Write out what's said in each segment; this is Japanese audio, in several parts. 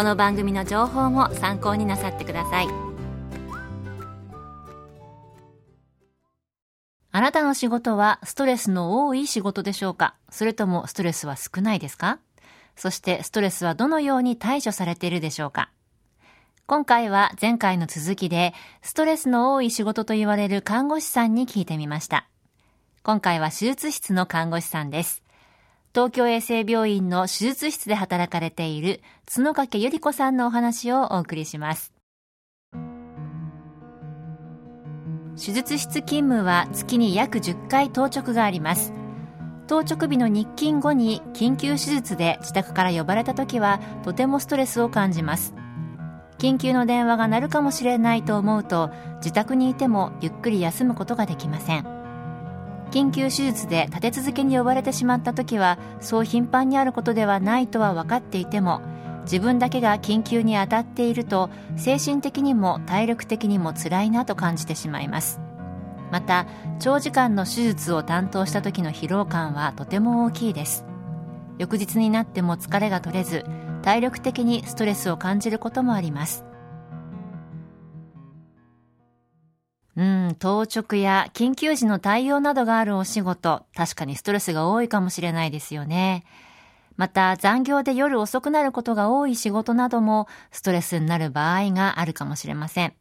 この番組の情報も参考になさってくださいあなたの仕事はストレスの多い仕事でしょうか？それともストレスは少ないですか？そしてストレスはどのように対処されているでしょうか？今回は前回の続きでストレスの多い仕事と言われる看護師さんに聞いてみました。今回は手術室の看護師さんです。東京衛生病院の手術室で働かれている角掛ゆり子さんのお話をお送りします。手術室勤務は月に約10回当直があります。当直日の日勤後に緊急手術で自宅から呼ばれた時はとてもストレスを感じます。緊急の電話が鳴るかもしれないと思うと自宅にいてもゆっくり休むことができません。緊急手術で立て続けに呼ばれてしまった時はそう頻繁にあることではないとは分かっていても自分だけが緊急に当たっていると精神的にも体力的にも辛いなと感じてしまいます。また長時間の手術を担当した時の疲労感はとても大きいです。翌日になっても疲れが取れず体力的にストレスを感じることもあります。うん、当直や緊急時の対応などがあるお仕事、確かにストレスが多いかもしれないですよね。また、残業で夜遅くなることが多い仕事などもストレスになる場合があるかもしれません。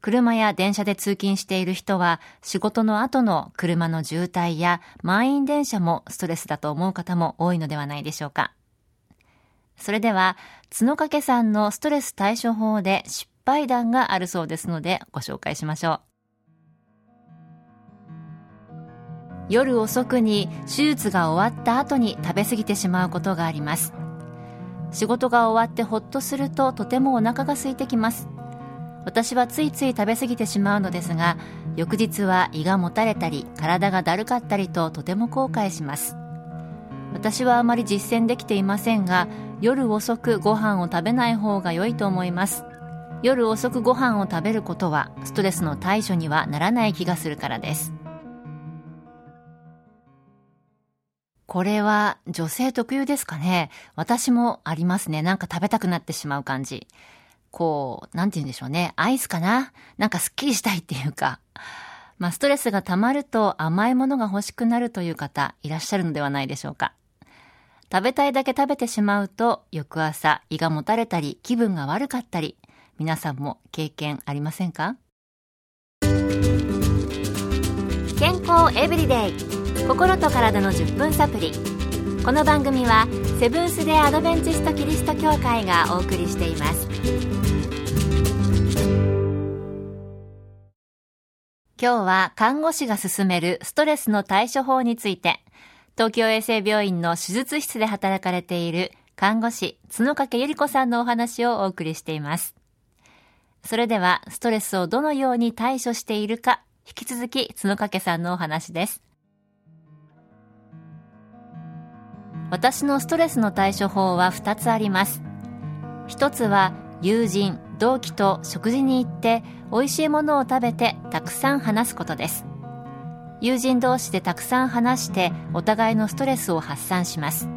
車や電車で通勤している人は仕事の後の車の渋滞や満員電車もストレスだと思う方も多いのではないでしょうか。それでは、角掛さんのストレス対処法で失敗談があるそうですのでご紹介しましょう。夜遅くに手術が終わった後に食べ過ぎてしまうことがあります。仕事が終わってほっとするととてもお腹が空いてきます。私はついつい食べ過ぎてしまうのですが翌日は胃がもたれたり体がだるかったりととても後悔します。私はあまり実践できていませんが夜遅くご飯を食べない方が良いと思います。夜遅くご飯を食べることはストレスの対処にはならない気がするからですこれは女性特有ですかね私もありますね。なんか食べたくなってしまう感じ。こう、なんて言うんでしょうね。アイスかな？なんかスッキリしたいっていうか。まあ、ストレスが溜まると甘いものが欲しくなるという方いらっしゃるのではないでしょうか。食べたいだけ食べてしまうと翌朝胃がもたれたり気分が悪かったり皆さんも経験ありませんか？健康エブリデイ。心と体の10分サプリ。この番組はセブンス・デ・アドベンチスト・キリスト教会がお送りしています。今日は看護師が進めるストレスの対処法について東京衛生病院の手術室で働かれている看護師角掛ゆり子さんのお話をお送りしていますそれではストレスをどのように対処しているか引き続き角掛さんのお話です。私のストレスの対処法は2つあります。1つは友人同期と食事に行って美味しいものを食べてたくさん話すことです。友人同士でたくさん話してお互いのストレスを発散します。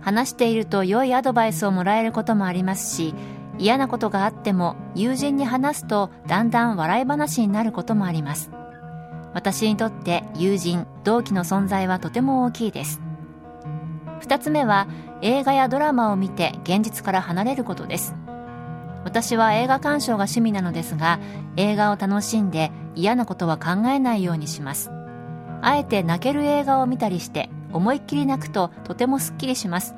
話していると良いアドバイスをもらえることもありますし嫌なことがあっても友人に話すとだんだん笑い話になることもあります。私にとって友人同期の存在はとても大きいです。2つ目は映画やドラマを見て現実から離れることです。私は映画鑑賞が趣味なのですが映画を楽しんで嫌なことは考えないようにします。あえて泣ける映画を見たりして思いっきり泣くととてもすっきりします。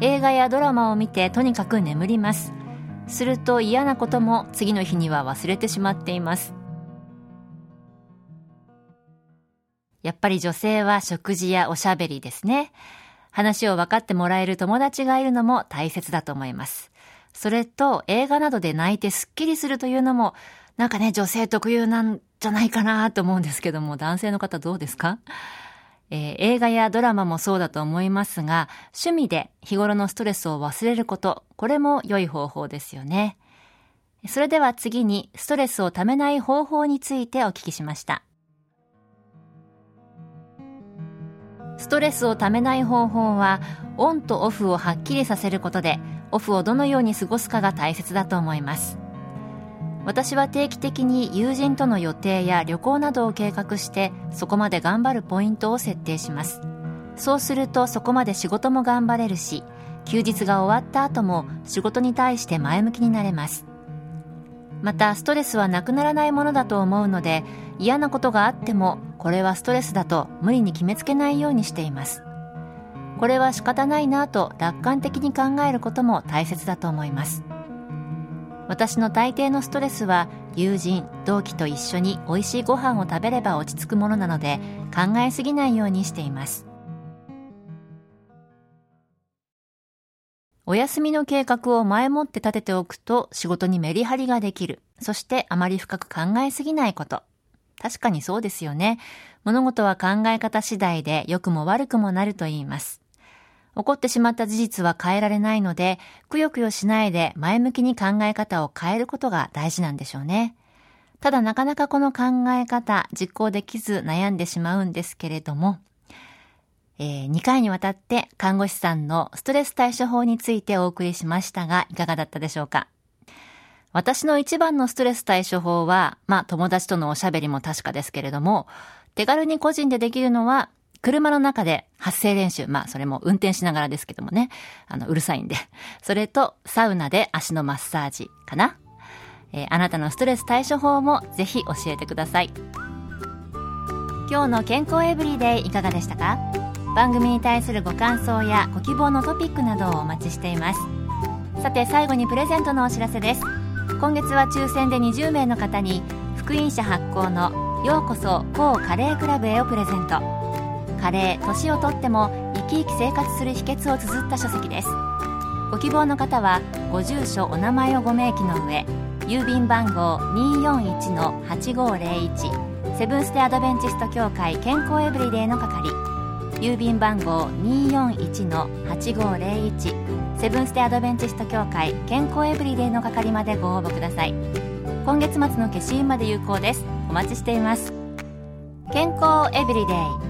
映画やドラマを見てとにかく眠ります。すると嫌なことも次の日には忘れてしまっています。やっぱり女性は食事やおしゃべりですね。話を分かってもらえる友達がいるのも大切だと思います。それと映画などで泣いてスッキリするというのもなんかね女性特有なんじゃないかなと思うんですけども男性の方どうですか？えー、映画やドラマもそうだと思いますが、趣味で日頃のストレスを忘れること、これも良い方法ですよね。それでは次に、ストレスをためない方法についてお聞きしました。ストレスをためない方法は、オンとオフをはっきりさせることで、オフをどのように過ごすかが大切だと思います。私は定期的に友人との予定や旅行などを計画してそこまで頑張るポイントを設定します。そうするとそこまで仕事も頑張れるし休日が終わった後も仕事に対して前向きになれます。またストレスはなくならないものだと思うので嫌なことがあってもこれはストレスだと無理に決めつけないようにしています。これは仕方ないなと楽観的に考えることも大切だと思います。私の大抵のストレスは友人同期と一緒に美味しいご飯を食べれば落ち着くものなので考えすぎないようにしています。お休みの計画を前もって立てておくと仕事にメリハリができる。そしてあまり深く考えすぎないこと。確かにそうですよね。物事は考え方次第で良くも悪くもなると言います。起こってしまった事実は変えられないので、くよくよしないで前向きに考え方を変えることが大事なんでしょうね。ただなかなかこの考え方、実行できず悩んでしまうんですけれども、えー、2回にわたって看護師さんのストレス対処法についてお送りしましたが、いかがだったでしょうか？私の一番のストレス対処法は、まあ友達とのおしゃべりも確かですけれども、手軽に個人でできるのは車の中で発声練習。まあ、それも運転しながらですけどもね。あの、うるさいんで。それと、サウナで足のマッサージかな。えー、あなたのストレス対処法もぜひ教えてください。今日の健康エブリデイいかがでしたか？番組に対するご感想やご希望のトピックなどをお待ちしています。さて、最後にプレゼントのお知らせです。今月は抽選で20名の方に、福音社発行のようこそ高カレークラブへをプレゼント。カレー年をとっても生き生き生活する秘訣を綴った書籍です。ご希望の方はご住所お名前をご明記の上郵便番号241-8501セブンス・テ・アドベンチスト協会健康エブリデイの係郵便番号241-8501セブンス・テ・アドベンチスト協会健康エブリデイの係までご応募ください。今月末の消印まで有効です。お待ちしています。健康エブリデイ。